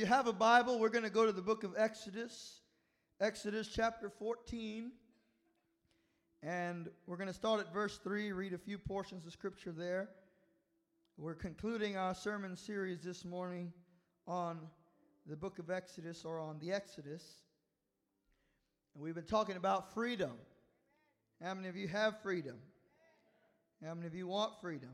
you have a Bible, we're going to go to the book of Exodus, Exodus chapter 14. And we're going to start at verse 3, read a few portions of scripture there. We're concluding our sermon series this morning on the book of Exodus or on the Exodus. And we've been talking about freedom. How many of you have freedom? How many of you want freedom?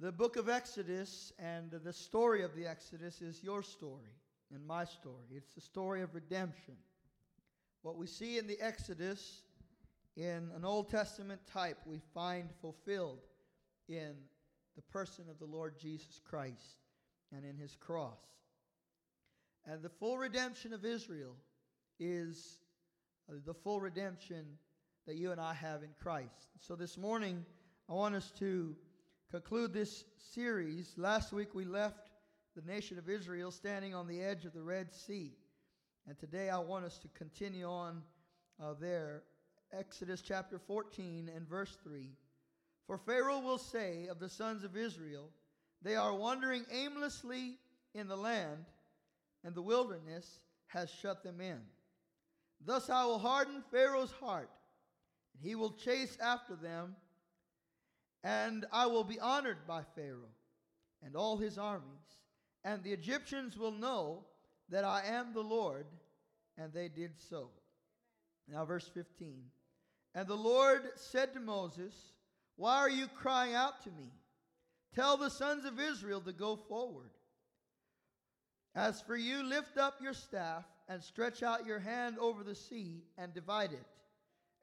The book of Exodus and the story of the Exodus is your story and my story. It's the story of redemption. What we see in the Exodus in an Old Testament type, we find fulfilled in the person of the Lord Jesus Christ and in his cross. And the full redemption of Israel is uh, the full redemption that you and I have in Christ. So this morning, I want us to conclude this series. Last week we left the nation of Israel standing on the edge of the Red Sea. And today I want us to continue on uh, there. Exodus chapter 14 and verse 3. For Pharaoh will say of the sons of Israel, They are wandering aimlessly in the land, and the wilderness has shut them in. Thus I will harden Pharaoh's heart, and he will chase after them and I will be honored by Pharaoh and all his armies, and the Egyptians will know that I am the Lord, and they did so. Now, verse 15. And the Lord said to Moses, Why are you crying out to me? Tell the sons of Israel to go forward. As for you, lift up your staff and stretch out your hand over the sea and divide it.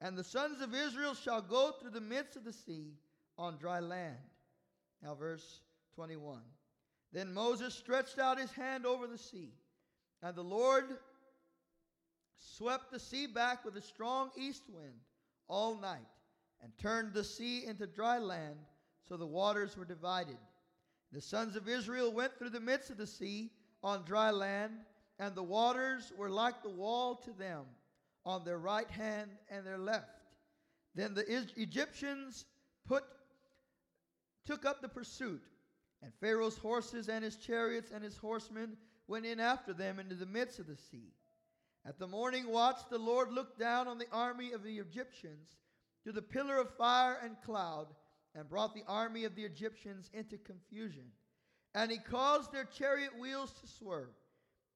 And the sons of Israel shall go through the midst of the sea on dry land. Now, verse 21. Then Moses stretched out his hand over the sea, and the Lord swept the sea back with a strong east wind all night, and turned the sea into dry land, so the waters were divided. The sons of Israel went through the midst of the sea on dry land, and the waters were like the wall to them on their right hand and their left. Then the Egyptians put took up the pursuit, and Pharaoh's horses and his chariots and his horsemen went in after them into the midst of the sea. At the morning watch, the Lord looked down on the army of the Egyptians through the pillar of fire and cloud and brought the army of the Egyptians into confusion. And he caused their chariot wheels to swerve,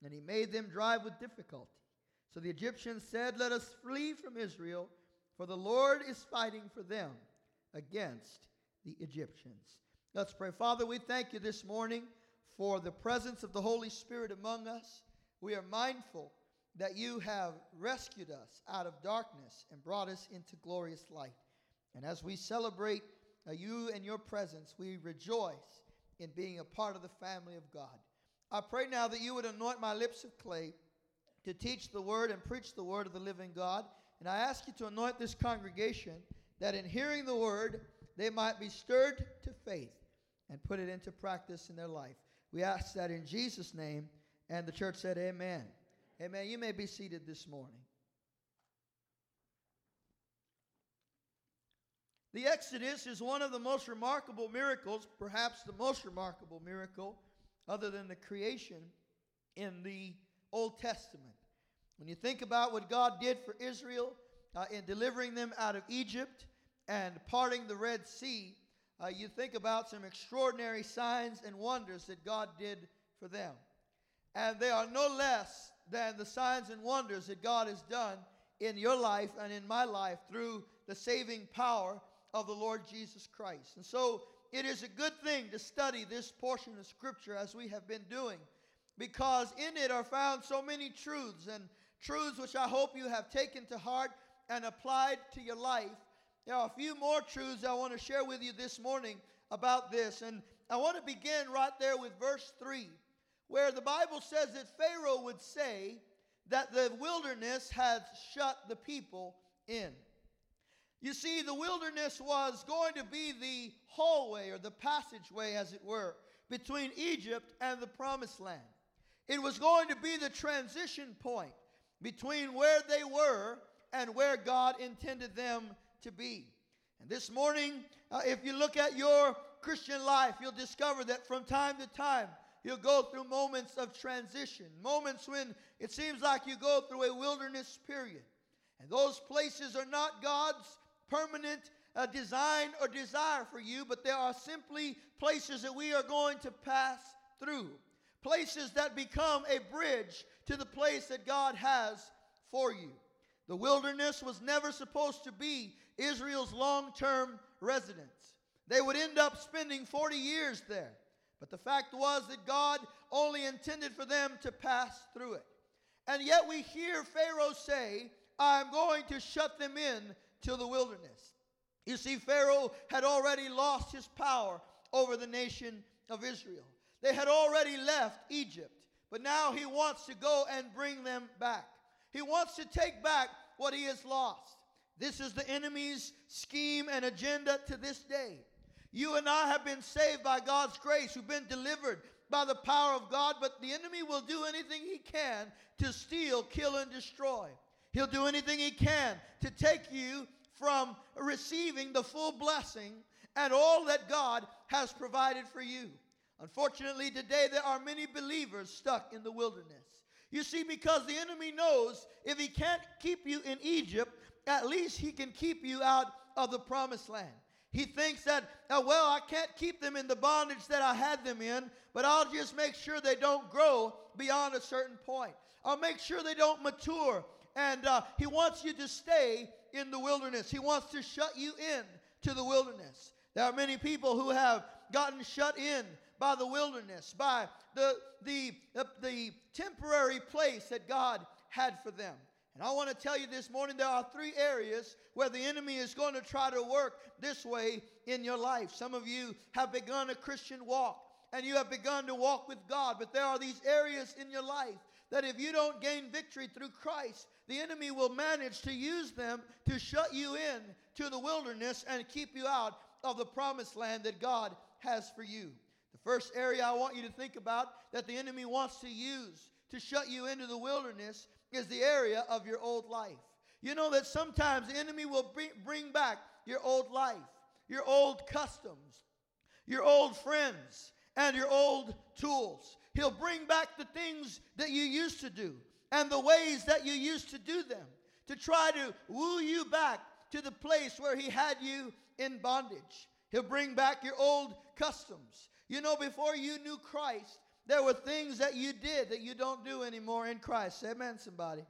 and he made them drive with difficulty. So the Egyptians said, Let us flee from Israel, for the Lord is fighting for them against the Egyptians. Let's pray. Father, we thank you this morning for the presence of the Holy Spirit among us. We are mindful that you have rescued us out of darkness and brought us into glorious light. And as we celebrate uh, you and your presence, we rejoice in being a part of the family of God. I pray now that you would anoint my lips of clay to teach the word and preach the word of the living God. And I ask you to anoint this congregation that in hearing the word, they might be stirred to faith and put it into practice in their life. We ask that in Jesus' name. And the church said, Amen. Amen. You may be seated this morning. The Exodus is one of the most remarkable miracles, perhaps the most remarkable miracle, other than the creation in the Old Testament. When you think about what God did for Israel uh, in delivering them out of Egypt, and parting the Red Sea, uh, you think about some extraordinary signs and wonders that God did for them. And they are no less than the signs and wonders that God has done in your life and in my life through the saving power of the Lord Jesus Christ. And so it is a good thing to study this portion of Scripture as we have been doing because in it are found so many truths and truths which I hope you have taken to heart and applied to your life there are a few more truths I want to share with you this morning about this. And I want to begin right there with verse 3, where the Bible says that Pharaoh would say that the wilderness had shut the people in. You see, the wilderness was going to be the hallway or the passageway, as it were, between Egypt and the promised land. It was going to be the transition point between where they were and where God intended them to be. And this morning, uh, if you look at your Christian life, you'll discover that from time to time, you'll go through moments of transition, moments when it seems like you go through a wilderness period. And those places are not God's permanent uh, design or desire for you, but they are simply places that we are going to pass through. Places that become a bridge to the place that God has for you. The wilderness was never supposed to be Israel's long term residence. They would end up spending 40 years there. But the fact was that God only intended for them to pass through it. And yet we hear Pharaoh say, I'm going to shut them in to the wilderness. You see, Pharaoh had already lost his power over the nation of Israel. They had already left Egypt, but now he wants to go and bring them back. He wants to take back what he has lost. This is the enemy's scheme and agenda to this day. You and I have been saved by God's grace, we've been delivered by the power of God, but the enemy will do anything he can to steal, kill, and destroy. He'll do anything he can to take you from receiving the full blessing and all that God has provided for you. Unfortunately, today there are many believers stuck in the wilderness. You see, because the enemy knows if he can't keep you in Egypt, at least he can keep you out of the promised land. He thinks that, uh, well, I can't keep them in the bondage that I had them in, but I'll just make sure they don't grow beyond a certain point. I'll make sure they don't mature. And uh, he wants you to stay in the wilderness. He wants to shut you in to the wilderness. There are many people who have gotten shut in by the wilderness, by the, the, the, the temporary place that God had for them. And I want to tell you this morning there are three areas where the enemy is going to try to work this way in your life. Some of you have begun a Christian walk and you have begun to walk with God, but there are these areas in your life that if you don't gain victory through Christ, the enemy will manage to use them to shut you in to the wilderness and keep you out of the promised land that God has for you. The first area I want you to think about that the enemy wants to use to shut you into the wilderness is the area of your old life. You know that sometimes the enemy will bring back your old life, your old customs, your old friends, and your old tools. He'll bring back the things that you used to do and the ways that you used to do them to try to woo you back to the place where He had you in bondage. He'll bring back your old customs. You know, before you knew Christ, there were things that you did that you don't do anymore in Christ. Amen, somebody.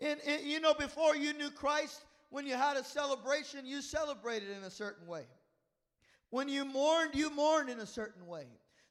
And, and you know, before you knew Christ, when you had a celebration, you celebrated in a certain way. When you mourned, you mourned in a certain way.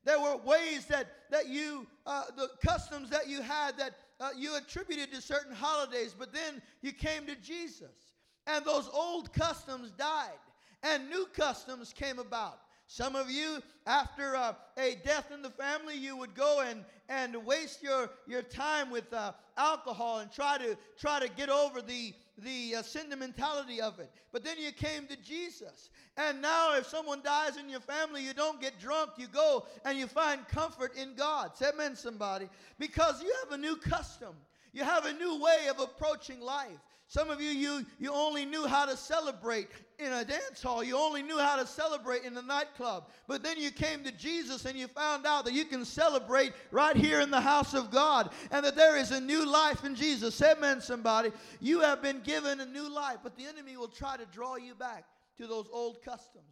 There were ways that, that you, uh, the customs that you had that uh, you attributed to certain holidays, but then you came to Jesus. And those old customs died, and new customs came about. Some of you, after uh, a death in the family, you would go and, and waste your, your time with uh, alcohol and try to try to get over the, the uh, sentimentality of it. But then you came to Jesus. And now, if someone dies in your family, you don't get drunk. You go and you find comfort in God. Say amen, somebody. Because you have a new custom, you have a new way of approaching life. Some of you, you, you only knew how to celebrate in a dance hall. You only knew how to celebrate in the nightclub. But then you came to Jesus and you found out that you can celebrate right here in the house of God and that there is a new life in Jesus. Amen, somebody. You have been given a new life, but the enemy will try to draw you back to those old customs.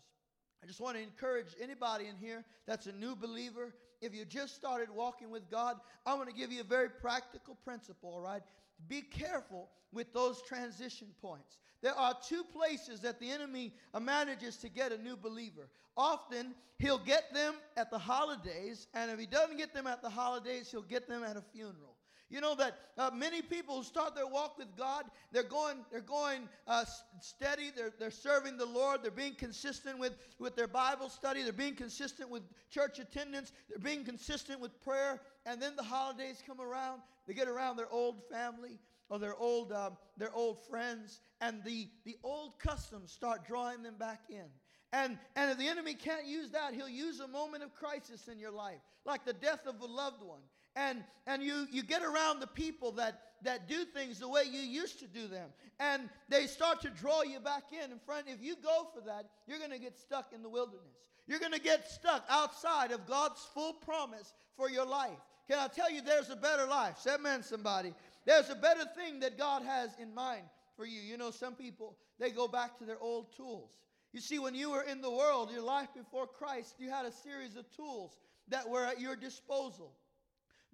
I just want to encourage anybody in here that's a new believer. If you just started walking with God, I want to give you a very practical principle, all right? Be careful with those transition points. There are two places that the enemy manages to get a new believer. Often, he'll get them at the holidays, and if he doesn't get them at the holidays, he'll get them at a funeral. You know that uh, many people who start their walk with God, they're going, they're going uh, steady. They're, they're serving the Lord. They're being consistent with, with their Bible study. They're being consistent with church attendance. They're being consistent with prayer. And then the holidays come around. They get around their old family or their old, um, their old friends, and the, the old customs start drawing them back in. And, and if the enemy can't use that, he'll use a moment of crisis in your life, like the death of a loved one. And and you you get around the people that that do things the way you used to do them. And they start to draw you back in. And friend if you go for that you're going to get stuck in the wilderness. You're going to get stuck outside of god's full promise for your life. Can i tell you there's a better life? Say amen somebody. There's a better thing that god has in mind for you. You know some people they go back to their old tools. You see when you were in the world your life before christ you had a series of tools that were at your disposal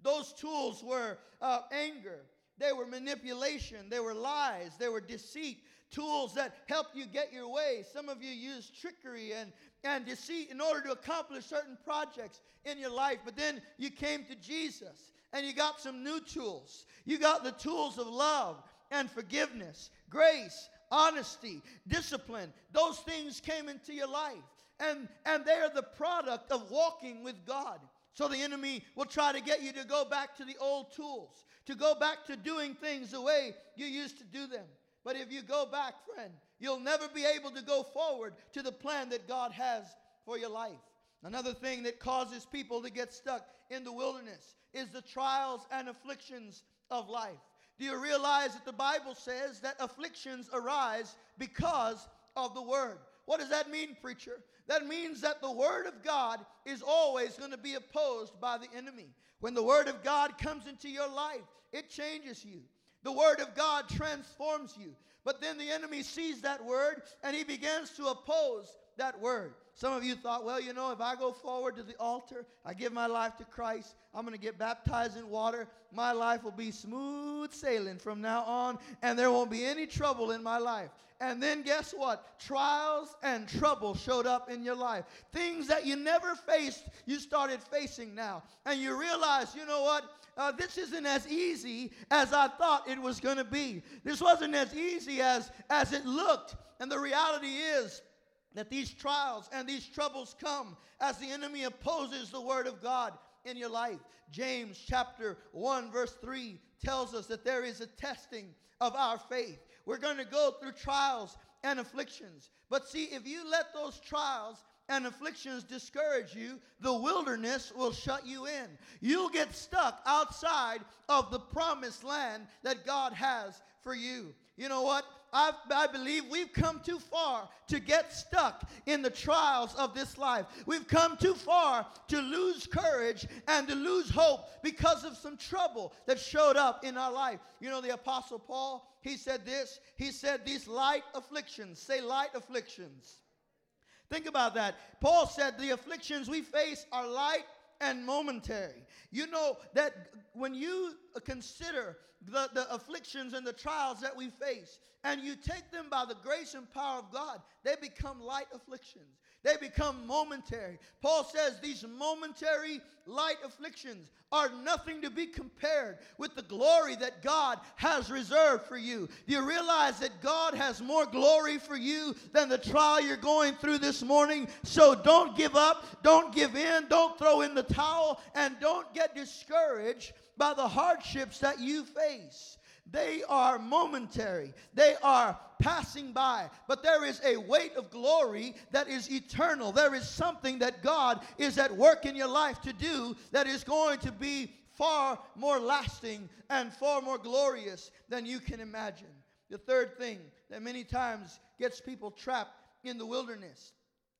those tools were uh, anger, they were manipulation, they were lies, they were deceit, tools that help you get your way. Some of you use trickery and, and deceit in order to accomplish certain projects in your life. But then you came to Jesus and you got some new tools. You got the tools of love and forgiveness, grace, honesty, discipline. Those things came into your life. And, and they are the product of walking with God. So the enemy will try to get you to go back to the old tools, to go back to doing things the way you used to do them. But if you go back, friend, you'll never be able to go forward to the plan that God has for your life. Another thing that causes people to get stuck in the wilderness is the trials and afflictions of life. Do you realize that the Bible says that afflictions arise because of the word? What does that mean, preacher? That means that the Word of God is always going to be opposed by the enemy. When the Word of God comes into your life, it changes you. The Word of God transforms you. But then the enemy sees that Word and he begins to oppose that Word. Some of you thought, well, you know, if I go forward to the altar, I give my life to Christ, I'm going to get baptized in water, my life will be smooth sailing from now on, and there won't be any trouble in my life. And then guess what? Trials and trouble showed up in your life. Things that you never faced, you started facing now. And you realize, you know what? Uh, this isn't as easy as I thought it was going to be. This wasn't as easy as, as it looked. And the reality is, that these trials and these troubles come as the enemy opposes the word of God in your life. James chapter 1 verse 3 tells us that there is a testing of our faith. We're going to go through trials and afflictions. But see, if you let those trials and afflictions discourage you, the wilderness will shut you in. You'll get stuck outside of the promised land that God has for you. You know what? I, I believe we've come too far to get stuck in the trials of this life. We've come too far to lose courage and to lose hope because of some trouble that showed up in our life. You know, the Apostle Paul, he said this. He said, These light afflictions, say light afflictions. Think about that. Paul said, The afflictions we face are light and momentary. You know that when you consider the, the afflictions and the trials that we face, and you take them by the grace and power of God, they become light afflictions. They become momentary. Paul says these momentary light afflictions are nothing to be compared with the glory that God has reserved for you. Do you realize that God has more glory for you than the trial you're going through this morning? So don't give up, don't give in, don't throw in the towel, and don't get discouraged by the hardships that you face. They are momentary, they are passing by, but there is a weight of glory that is eternal. There is something that God is at work in your life to do that is going to be far more lasting and far more glorious than you can imagine. The third thing that many times gets people trapped in the wilderness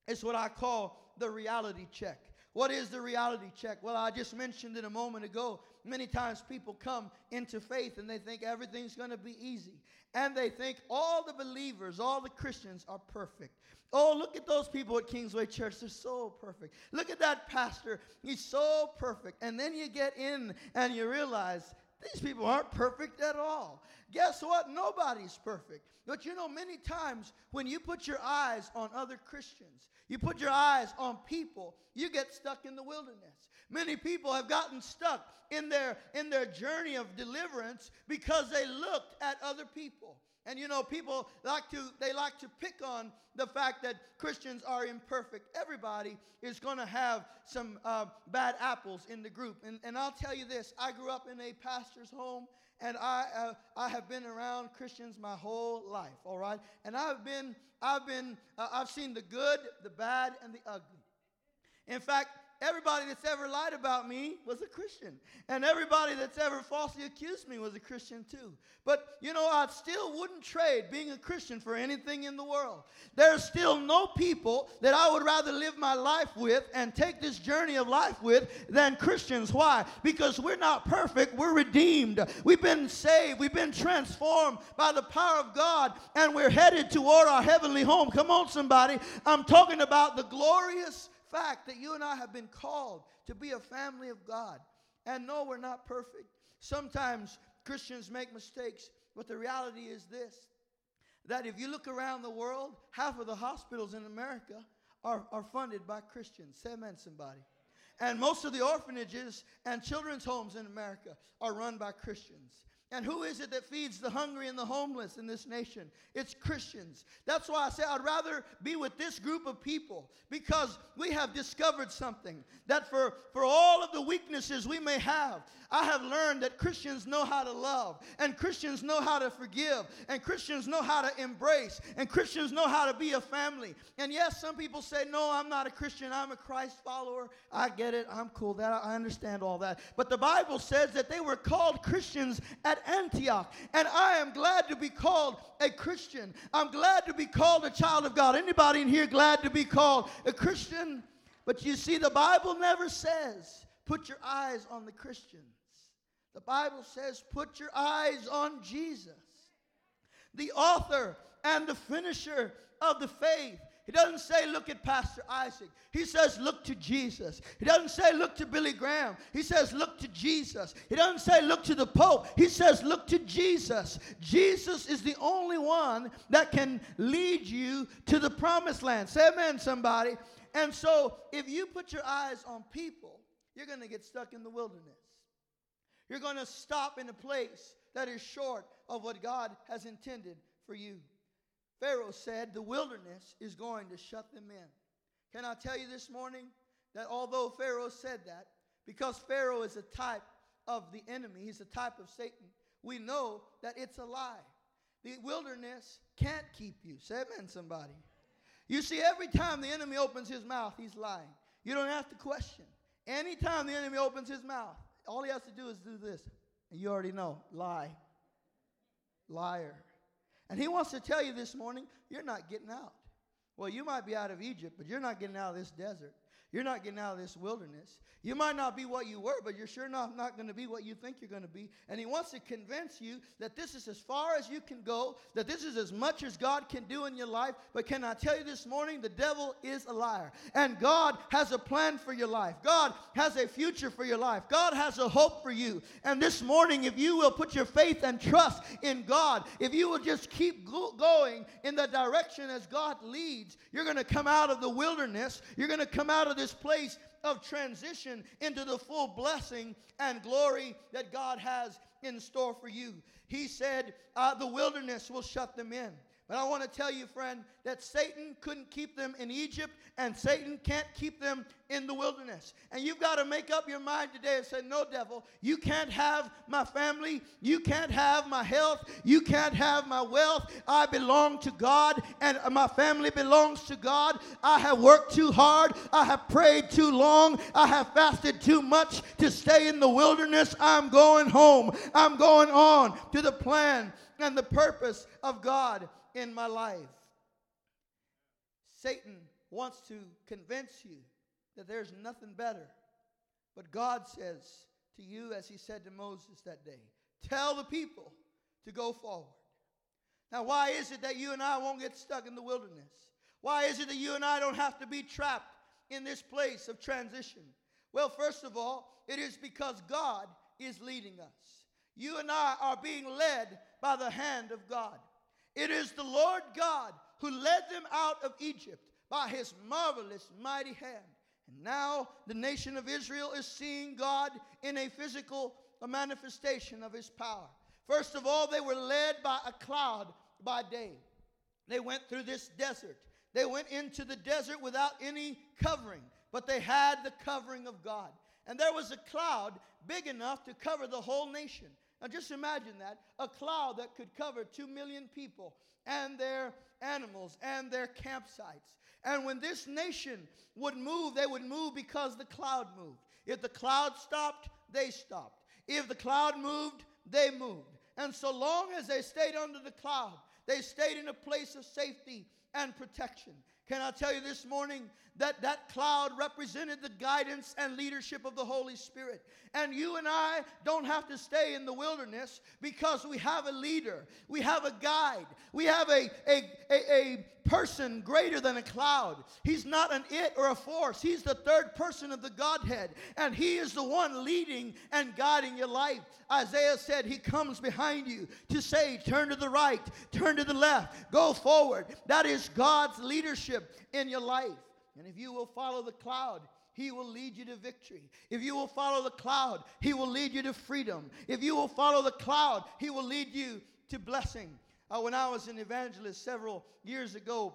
is what I call the reality check. What is the reality check? Well, I just mentioned it a moment ago many times people come into faith and they think everything's going to be easy. And they think all the believers, all the Christians are perfect. Oh, look at those people at Kingsway Church. They're so perfect. Look at that pastor. He's so perfect. And then you get in and you realize these people aren't perfect at all. Guess what? Nobody's perfect. But you know, many times when you put your eyes on other Christians, you put your eyes on people, you get stuck in the wilderness. Many people have gotten stuck in their in their journey of deliverance because they looked at other people. And you know, people like to they like to pick on the fact that Christians are imperfect. Everybody is going to have some uh, bad apples in the group. And, and I'll tell you this: I grew up in a pastor's home, and I uh, I have been around Christians my whole life. All right, and I've been I've been uh, I've seen the good, the bad, and the ugly. In fact, everybody that's ever lied about me was a Christian. And everybody that's ever falsely accused me was a Christian too. But, you know, I still wouldn't trade being a Christian for anything in the world. There's still no people that I would rather live my life with and take this journey of life with than Christians. Why? Because we're not perfect, we're redeemed. We've been saved, we've been transformed by the power of God, and we're headed toward our heavenly home. Come on, somebody. I'm talking about the glorious fact that you and I have been called to be a family of God. And no, we're not perfect. Sometimes Christians make mistakes, but the reality is this that if you look around the world, half of the hospitals in America are, are funded by Christians. Say amen, somebody. And most of the orphanages and children's homes in America are run by Christians. And who is it that feeds the hungry and the homeless in this nation? It's Christians. That's why I say I'd rather be with this group of people because we have discovered something that for, for all of the weaknesses we may have, I have learned that Christians know how to love, and Christians know how to forgive, and Christians know how to embrace, and Christians know how to be a family. And yes, some people say, No, I'm not a Christian, I'm a Christ follower. I get it, I'm cool, that I understand all that. But the Bible says that they were called Christians Antioch. And I am glad to be called a Christian. I'm glad to be called a child of God. Anybody in here glad to be called a Christian? But you see, the Bible never says, put your eyes on the Christians. The Bible says, put your eyes on Jesus, the author and the finisher of the faith. He doesn't say, look at Pastor Isaac. He says, look to Jesus. He doesn't say, look to Billy Graham. He says, look to Jesus. He doesn't say, look to the Pope. He says, look to Jesus. Jesus is the only one that can lead you to the promised land. Say amen, somebody. And so, if you put your eyes on people, you're going to get stuck in the wilderness. You're going to stop in a place that is short of what God has intended for you. Pharaoh said the wilderness is going to shut them in. Can I tell you this morning that although Pharaoh said that, because Pharaoh is a type of the enemy, he's a type of Satan, we know that it's a lie. The wilderness can't keep you. Say amen, somebody. You see, every time the enemy opens his mouth, he's lying. You don't have to question. Anytime the enemy opens his mouth, all he has to do is do this. And you already know lie. Liar. And he wants to tell you this morning, you're not getting out. Well, you might be out of Egypt, but you're not getting out of this desert. You're not getting out of this wilderness. You might not be what you were, but you're sure enough not going to be what you think you're going to be. And he wants to convince you that this is as far as you can go, that this is as much as God can do in your life. But can I tell you this morning, the devil is a liar. And God has a plan for your life. God has a future for your life. God has a hope for you. And this morning, if you will put your faith and trust in God, if you will just keep go- going in the direction as God leads, you're going to come out of the wilderness. You're going to come out of this place of transition into the full blessing and glory that God has in store for you. He said, uh, The wilderness will shut them in. But I want to tell you, friend, that Satan couldn't keep them in Egypt, and Satan can't keep them in the wilderness. And you've got to make up your mind today and say, No, devil, you can't have my family. You can't have my health. You can't have my wealth. I belong to God, and my family belongs to God. I have worked too hard. I have prayed too long. I have fasted too much to stay in the wilderness. I'm going home. I'm going on to the plan and the purpose of God in my life. Satan wants to convince you that there's nothing better. But God says to you, as he said to Moses that day, tell the people to go forward. Now, why is it that you and I won't get stuck in the wilderness? Why is it that you and I don't have to be trapped in this place of transition? Well, first of all, it is because God is leading us. You and I are being led by the hand of God. It is the Lord God who led them out of Egypt by his marvelous, mighty hand. And now the nation of Israel is seeing God in a physical manifestation of his power. First of all, they were led by a cloud by day. They went through this desert. They went into the desert without any covering, but they had the covering of God. And there was a cloud big enough to cover the whole nation. Now just imagine that a cloud that could cover 2 million people and their animals and their campsites. And when this nation would move, they would move because the cloud moved. If the cloud stopped, they stopped. If the cloud moved, they moved. And so long as they stayed under the cloud, they stayed in a place of safety and protection. Can I tell you this morning that that cloud represented the guidance and leadership of the Holy Spirit? And you and I don't have to stay in the wilderness because we have a leader, we have a guide, we have a, a, a, a person greater than a cloud. He's not an it or a force, He's the third person of the Godhead, and He is the one leading and guiding your life. Isaiah said, He comes behind you to say, Turn to the right, turn to the left, go forward. That is God's leadership in your life. And if you will follow the cloud, he will lead you to victory. If you will follow the cloud, He will lead you to freedom. If you will follow the cloud, He will lead you to blessing. Uh, when I was an evangelist several years ago,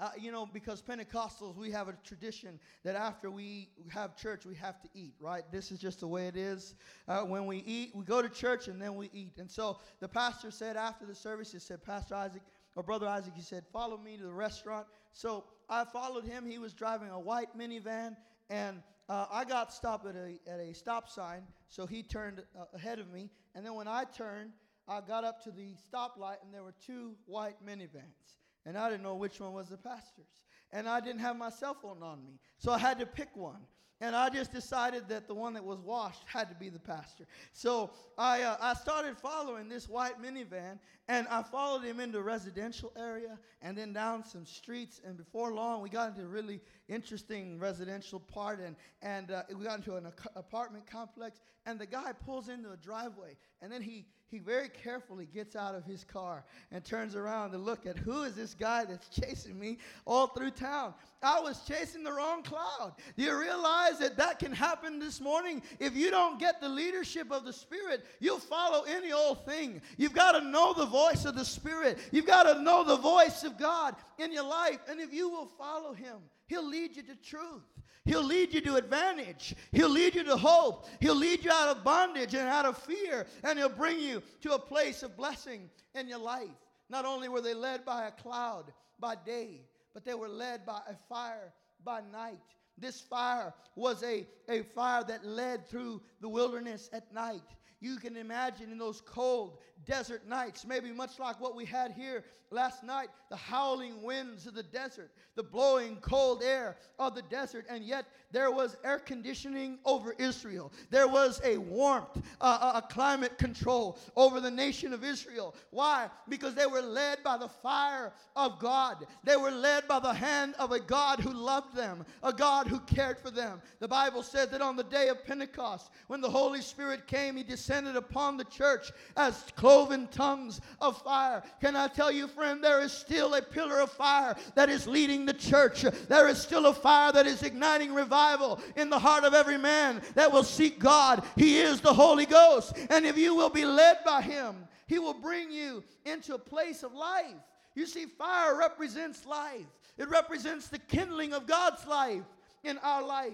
uh, you know, because Pentecostals, we have a tradition that after we have church, we have to eat, right? This is just the way it is. Uh, when we eat, we go to church and then we eat. And so the pastor said after the service, he said, Pastor Isaac, or Brother Isaac, he said, follow me to the restaurant. So I followed him. He was driving a white minivan and uh, I got stopped at a, at a stop sign, so he turned uh, ahead of me. And then when I turned, I got up to the stoplight, and there were two white minivans. And I didn't know which one was the pastor's. And I didn't have my cell phone on me, so I had to pick one. And I just decided that the one that was washed had to be the pastor. So I, uh, I started following this white minivan, and I followed him into residential area and then down some streets. And before long, we got into a really interesting residential part, and, and uh, we got into an apartment complex. And the guy pulls into a driveway, and then he he very carefully gets out of his car and turns around to look at who is this guy that's chasing me all through town. I was chasing the wrong cloud. Do you realize that that can happen this morning? If you don't get the leadership of the Spirit, you'll follow any old thing. You've got to know the voice of the Spirit, you've got to know the voice of God in your life. And if you will follow Him, He'll lead you to truth. He'll lead you to advantage. He'll lead you to hope. He'll lead you out of bondage and out of fear. And He'll bring you to a place of blessing in your life. Not only were they led by a cloud by day, but they were led by a fire by night. This fire was a, a fire that led through the wilderness at night. You can imagine in those cold desert nights, maybe much like what we had here last night, the howling winds of the desert, the blowing cold air of the desert, and yet there was air conditioning over Israel. There was a warmth, uh, a climate control over the nation of Israel. Why? Because they were led by the fire of God. They were led by the hand of a God who loved them, a God who cared for them. The Bible said that on the day of Pentecost, when the Holy Spirit came, He descended upon the church as cloven tongues of fire. Can I tell you, friend, there is still a pillar of fire that is leading the church. There is still a fire that is igniting revival in the heart of every man that will seek God. He is the Holy Ghost. And if you will be led by Him, He will bring you into a place of life. You see, fire represents life, it represents the kindling of God's life in our life.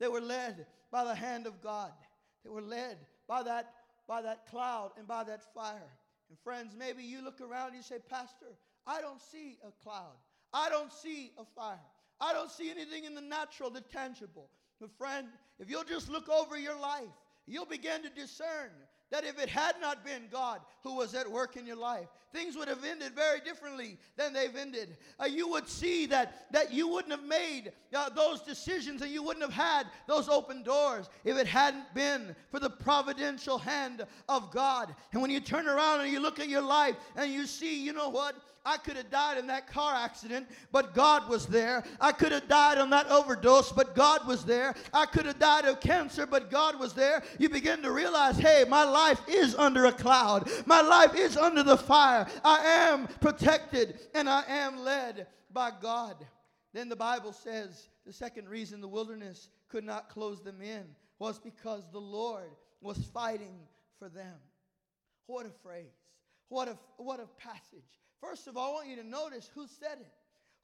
They were led by the hand of God, they were led by that, by that cloud and by that fire. And friends, maybe you look around and you say, Pastor, I don't see a cloud. I don't see a fire. I don't see anything in the natural, the tangible. But friend, if you'll just look over your life, you'll begin to discern that if it had not been God who was at work in your life, things would have ended very differently than they've ended. Uh, you would see that, that you wouldn't have made uh, those decisions and you wouldn't have had those open doors if it hadn't been for the providential hand of God. And when you turn around and you look at your life and you see, you know what? I could have died in that car accident, but God was there. I could have died on that overdose, but God was there. I could have died of cancer, but God was there. You begin to realize, hey, my life is under a cloud. My life is under the fire. I am protected and I am led by God. Then the Bible says the second reason the wilderness could not close them in was because the Lord was fighting for them. What a phrase. What a, what a passage. First of all, I want you to notice who said it.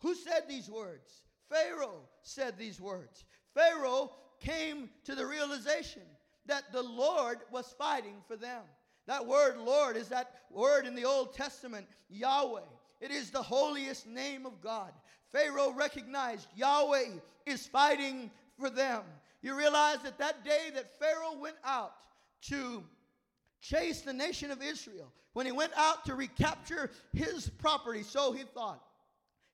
Who said these words? Pharaoh said these words. Pharaoh came to the realization that the Lord was fighting for them. That word Lord is that word in the Old Testament, Yahweh. it is the holiest name of God. Pharaoh recognized Yahweh is fighting for them. You realize that that day that Pharaoh went out to chase the nation of Israel, when he went out to recapture his property, so he thought,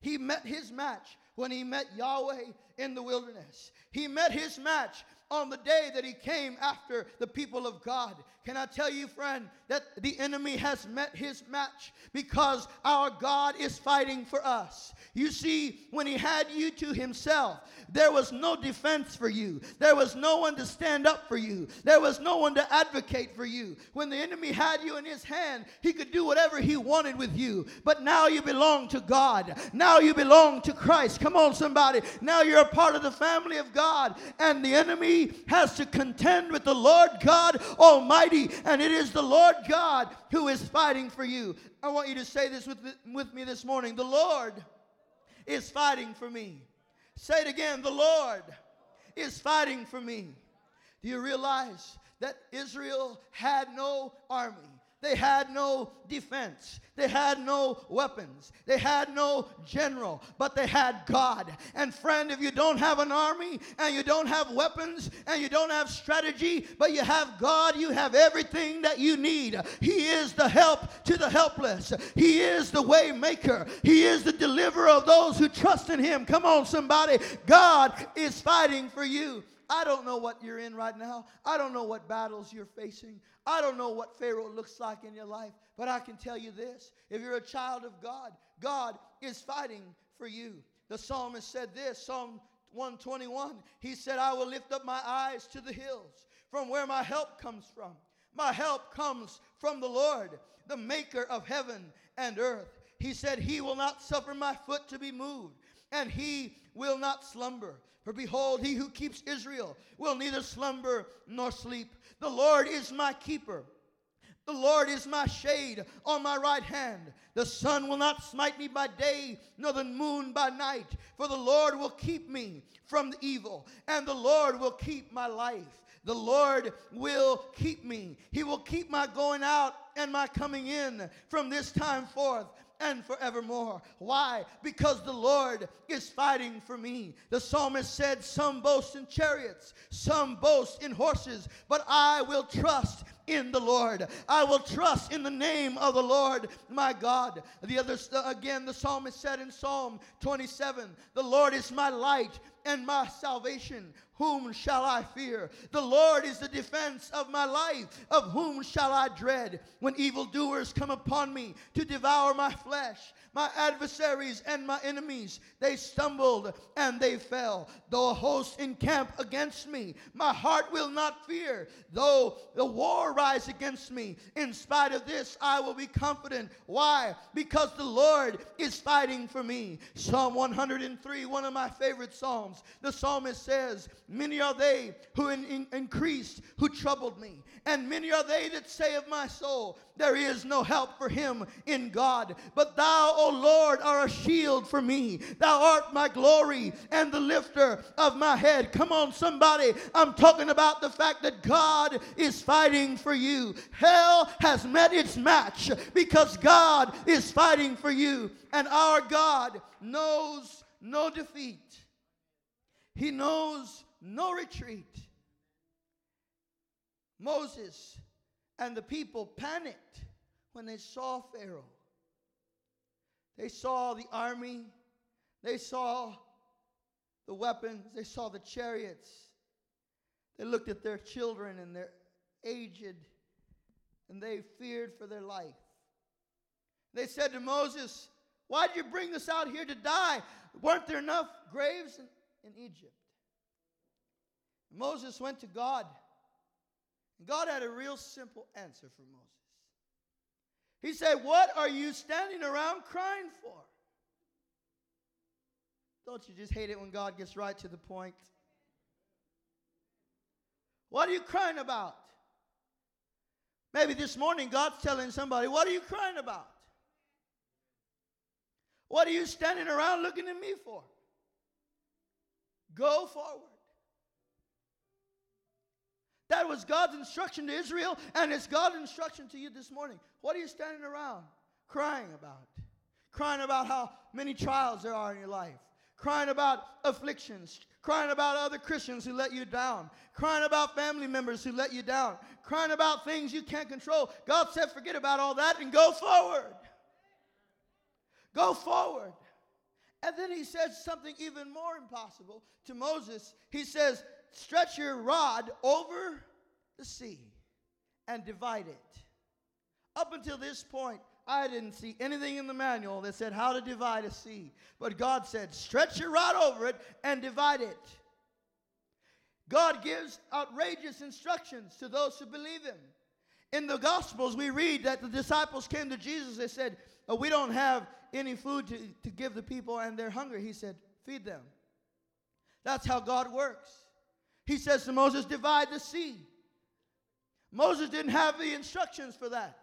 he met his match when he met Yahweh in the wilderness. He met his match on the day that he came after the people of God. Can I tell you, friend, that the enemy has met his match because our God is fighting for us. You see, when he had you to himself, there was no defense for you, there was no one to stand up for you, there was no one to advocate for you. When the enemy had you in his hand, he could do whatever he wanted with you. But now you belong to God, now you belong to Christ. Come on, somebody. Now you're a part of the family of God, and the enemy has to contend with the Lord God Almighty, and it is the Lord God who is fighting for you. I want you to say this with, with me this morning. The Lord is fighting for me. Say it again. The Lord is fighting for me. Do you realize that Israel had no army? They had no defense. They had no weapons. They had no general, but they had God. And friend, if you don't have an army and you don't have weapons and you don't have strategy, but you have God, you have everything that you need. He is the help to the helpless. He is the way maker. He is the deliverer of those who trust in him. Come on somebody. God is fighting for you. I don't know what you're in right now. I don't know what battles you're facing. I don't know what Pharaoh looks like in your life, but I can tell you this. If you're a child of God, God is fighting for you. The psalmist said this Psalm 121. He said, I will lift up my eyes to the hills from where my help comes from. My help comes from the Lord, the maker of heaven and earth. He said, He will not suffer my foot to be moved, and He will not slumber. For behold, he who keeps Israel will neither slumber nor sleep. The Lord is my keeper. The Lord is my shade on my right hand. The sun will not smite me by day, nor the moon by night. For the Lord will keep me from the evil, and the Lord will keep my life. The Lord will keep me. He will keep my going out and my coming in from this time forth and forevermore. Why? Because the Lord is fighting for me. The psalmist said, Some boast in chariots, some boast in horses, but I will trust in the Lord. I will trust in the name of the Lord my God. The other again the psalmist said in Psalm 27, the Lord is my light and my salvation. Whom shall I fear? The Lord is the defense of my life. Of whom shall I dread? When evildoers come upon me to devour my flesh, my adversaries and my enemies, they stumbled and they fell. Though a host encamp against me, my heart will not fear. Though the war rise against me, in spite of this, I will be confident. Why? Because the Lord is fighting for me. Psalm 103, one of my favorite psalms. The psalmist says, Many are they who in, in, increased, who troubled me. And many are they that say of my soul, There is no help for him in God. But thou, O Lord, are a shield for me. Thou art my glory and the lifter of my head. Come on, somebody. I'm talking about the fact that God is fighting for you. Hell has met its match because God is fighting for you. And our God knows no defeat, He knows no retreat. Moses and the people panicked when they saw Pharaoh. They saw the army, they saw the weapons, they saw the chariots. They looked at their children and their aged, and they feared for their life. They said to Moses, Why did you bring us out here to die? Weren't there enough graves in, in Egypt? Moses went to God God had a real simple answer for Moses. He said, What are you standing around crying for? Don't you just hate it when God gets right to the point? What are you crying about? Maybe this morning God's telling somebody, What are you crying about? What are you standing around looking at me for? Go forward. That was God's instruction to Israel, and it's God's instruction to you this morning. What are you standing around crying about? crying about how many trials there are in your life, crying about afflictions, crying about other Christians who let you down, crying about family members who let you down, crying about things you can't control. God said, forget about all that and go forward. Go forward. And then he says something even more impossible to Moses. He says, stretch your rod over the sea and divide it. Up until this point, I didn't see anything in the manual that said how to divide a sea. But God said, stretch your rod over it and divide it. God gives outrageous instructions to those who believe Him. In the Gospels, we read that the disciples came to Jesus. They said, oh, We don't have any food to, to give the people, and they're hungry. He said, Feed them. That's how God works. He says to Moses, Divide the sea. Moses didn't have the instructions for that.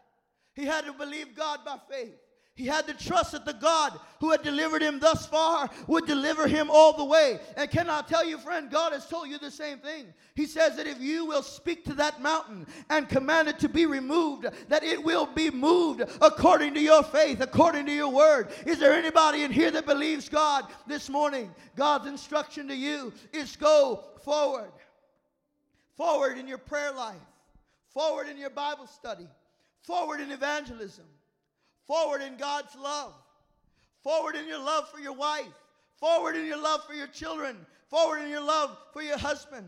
He had to believe God by faith. He had to trust that the God who had delivered him thus far would deliver him all the way. And can I tell you, friend, God has told you the same thing. He says that if you will speak to that mountain and command it to be removed, that it will be moved according to your faith, according to your word. Is there anybody in here that believes God this morning? God's instruction to you is go forward. Forward in your prayer life, forward in your Bible study, forward in evangelism, forward in God's love, forward in your love for your wife, forward in your love for your children, forward in your love for your husband,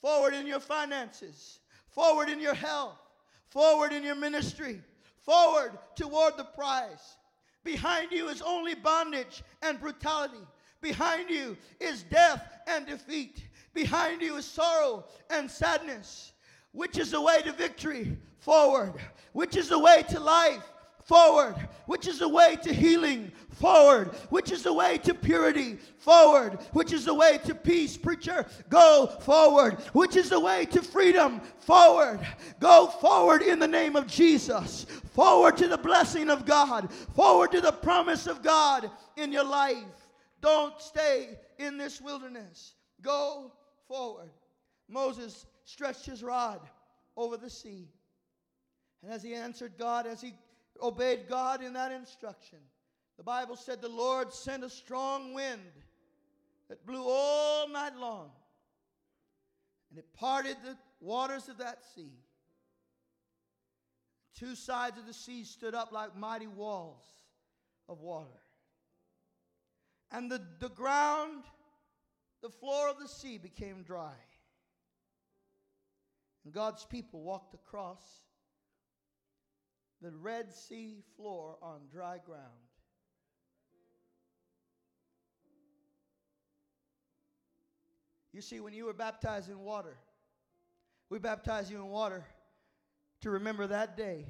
forward in your finances, forward in your health, forward in your ministry, forward toward the prize. Behind you is only bondage and brutality. Behind you is death and defeat. Behind you is sorrow and sadness. Which is the way to victory? forward, which is the way to life, forward, which is the way to healing, forward, which is the way to purity, forward, which is the way to peace, preacher, go forward, which is the way to freedom, forward, go forward in the name of Jesus, forward to the blessing of God, forward to the promise of God in your life. Don't stay in this wilderness. Go forward. Moses stretched his rod over the sea. And as he answered God, as he obeyed God in that instruction, the Bible said the Lord sent a strong wind that blew all night long. And it parted the waters of that sea. Two sides of the sea stood up like mighty walls of water. And the, the ground, the floor of the sea became dry. And God's people walked across the Red Sea floor on dry ground. You see, when you were baptized in water, we baptized you in water to remember that day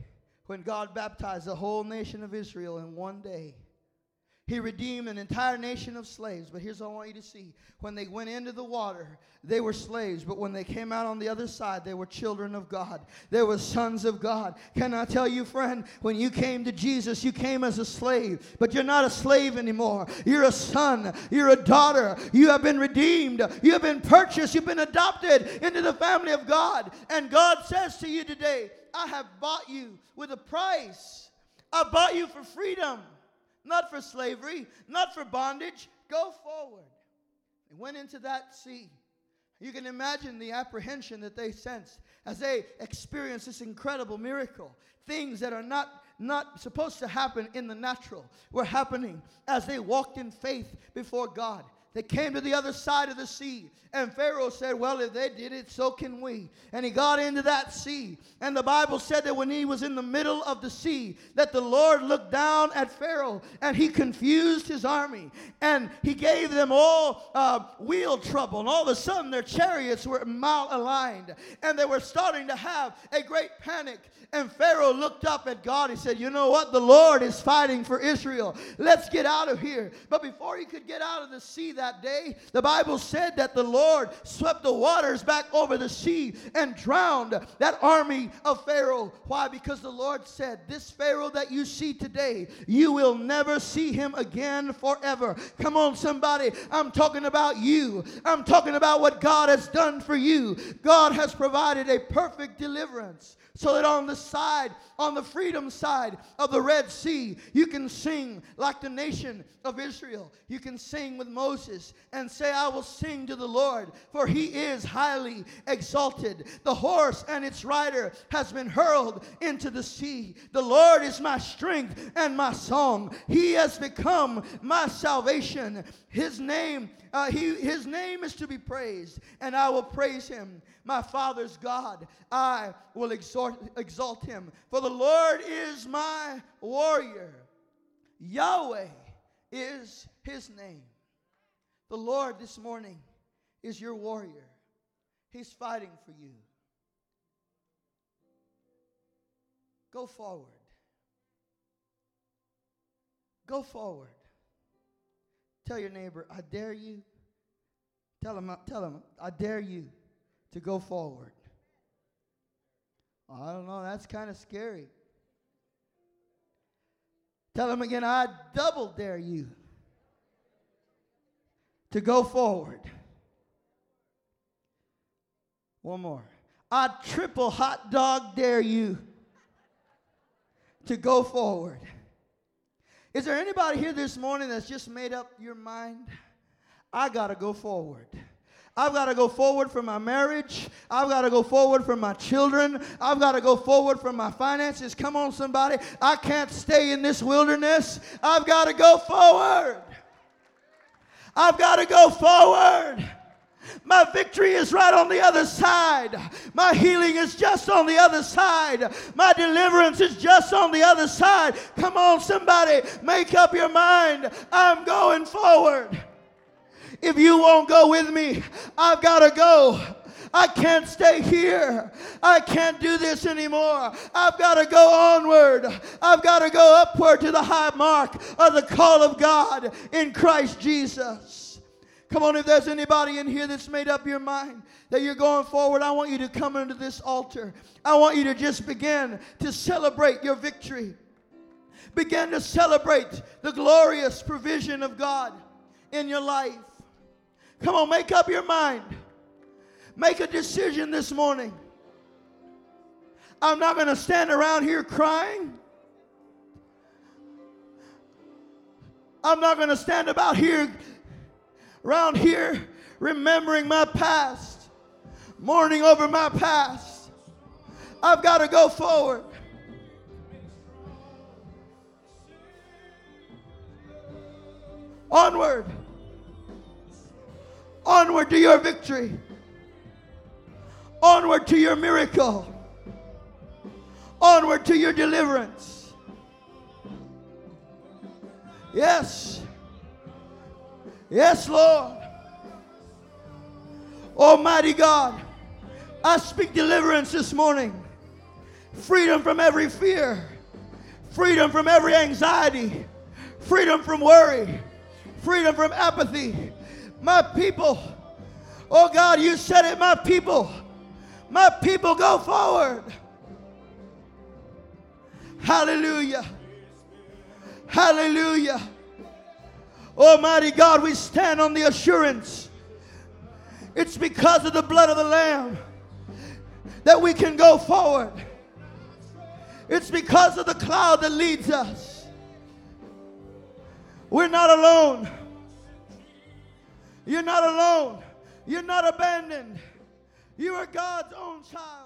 when God baptized the whole nation of Israel in one day. He redeemed an entire nation of slaves. But here's what I want you to see. When they went into the water, they were slaves. But when they came out on the other side, they were children of God. They were sons of God. Can I tell you, friend, when you came to Jesus, you came as a slave. But you're not a slave anymore. You're a son. You're a daughter. You have been redeemed. You have been purchased. You've been adopted into the family of God. And God says to you today, I have bought you with a price. I bought you for freedom not for slavery, not for bondage. Go forward. They went into that sea. You can imagine the apprehension that they sensed as they experienced this incredible miracle. Things that are not, not supposed to happen in the natural were happening as they walked in faith before God. They came to the other side of the sea. And Pharaoh said, Well, if they did it, so can we. And he got into that sea. And the Bible said that when he was in the middle of the sea, that the Lord looked down at Pharaoh and he confused his army. And he gave them all uh, wheel trouble. And all of a sudden, their chariots were malaligned. And they were starting to have a great panic. And Pharaoh looked up at God. He said, You know what? The Lord is fighting for Israel. Let's get out of here. But before he could get out of the sea, that day. The Bible said that the Lord swept the waters back over the sea and drowned that army of Pharaoh. Why? Because the Lord said, This Pharaoh that you see today, you will never see him again forever. Come on, somebody. I'm talking about you. I'm talking about what God has done for you. God has provided a perfect deliverance so that on the side, on the freedom side of the Red Sea, you can sing like the nation of Israel. You can sing with Moses and say, I will sing to the Lord, for he is highly exalted. The horse and its rider has been hurled into the sea. The Lord is my strength and my song. He has become my salvation. His name, uh, he, his name is to be praised, and I will praise him my father's God. I will exhort, exalt him. For the Lord is my warrior. Yahweh is his name. The Lord this morning is your warrior. He's fighting for you. Go forward. Go forward. Tell your neighbor, I dare you. Tell him, tell him, I dare you to go forward. I don't know, that's kind of scary. Tell him again, I double dare you to go forward. One more. I triple hot dog dare you to go forward. Is there anybody here this morning that's just made up your mind? I got to go forward. I've got to go forward for my marriage. I've got to go forward for my children. I've got to go forward for my finances. Come on, somebody. I can't stay in this wilderness. I've got to go forward. I've got to go forward. My victory is right on the other side. My healing is just on the other side. My deliverance is just on the other side. Come on, somebody, make up your mind. I'm going forward. If you won't go with me, I've got to go. I can't stay here. I can't do this anymore. I've got to go onward. I've got to go upward to the high mark of the call of God in Christ Jesus. Come on, if there's anybody in here that's made up your mind that you're going forward, I want you to come into this altar. I want you to just begin to celebrate your victory. Begin to celebrate the glorious provision of God in your life. Come on, make up your mind. Make a decision this morning. I'm not going to stand around here crying. I'm not going to stand about here, around here, remembering my past, mourning over my past. I've got to go forward. Onward. Onward to your victory. Onward to your miracle. Onward to your deliverance. Yes. Yes, Lord. Almighty God, I speak deliverance this morning. Freedom from every fear. Freedom from every anxiety. Freedom from worry. Freedom from apathy my people. Oh God, you said it, my people. My people go forward. Hallelujah. Hallelujah. Almighty God, we stand on the assurance. It's because of the blood of the Lamb that we can go forward. It's because of the cloud that leads us. We're not alone. You're not alone. You're not abandoned. You are God's own child.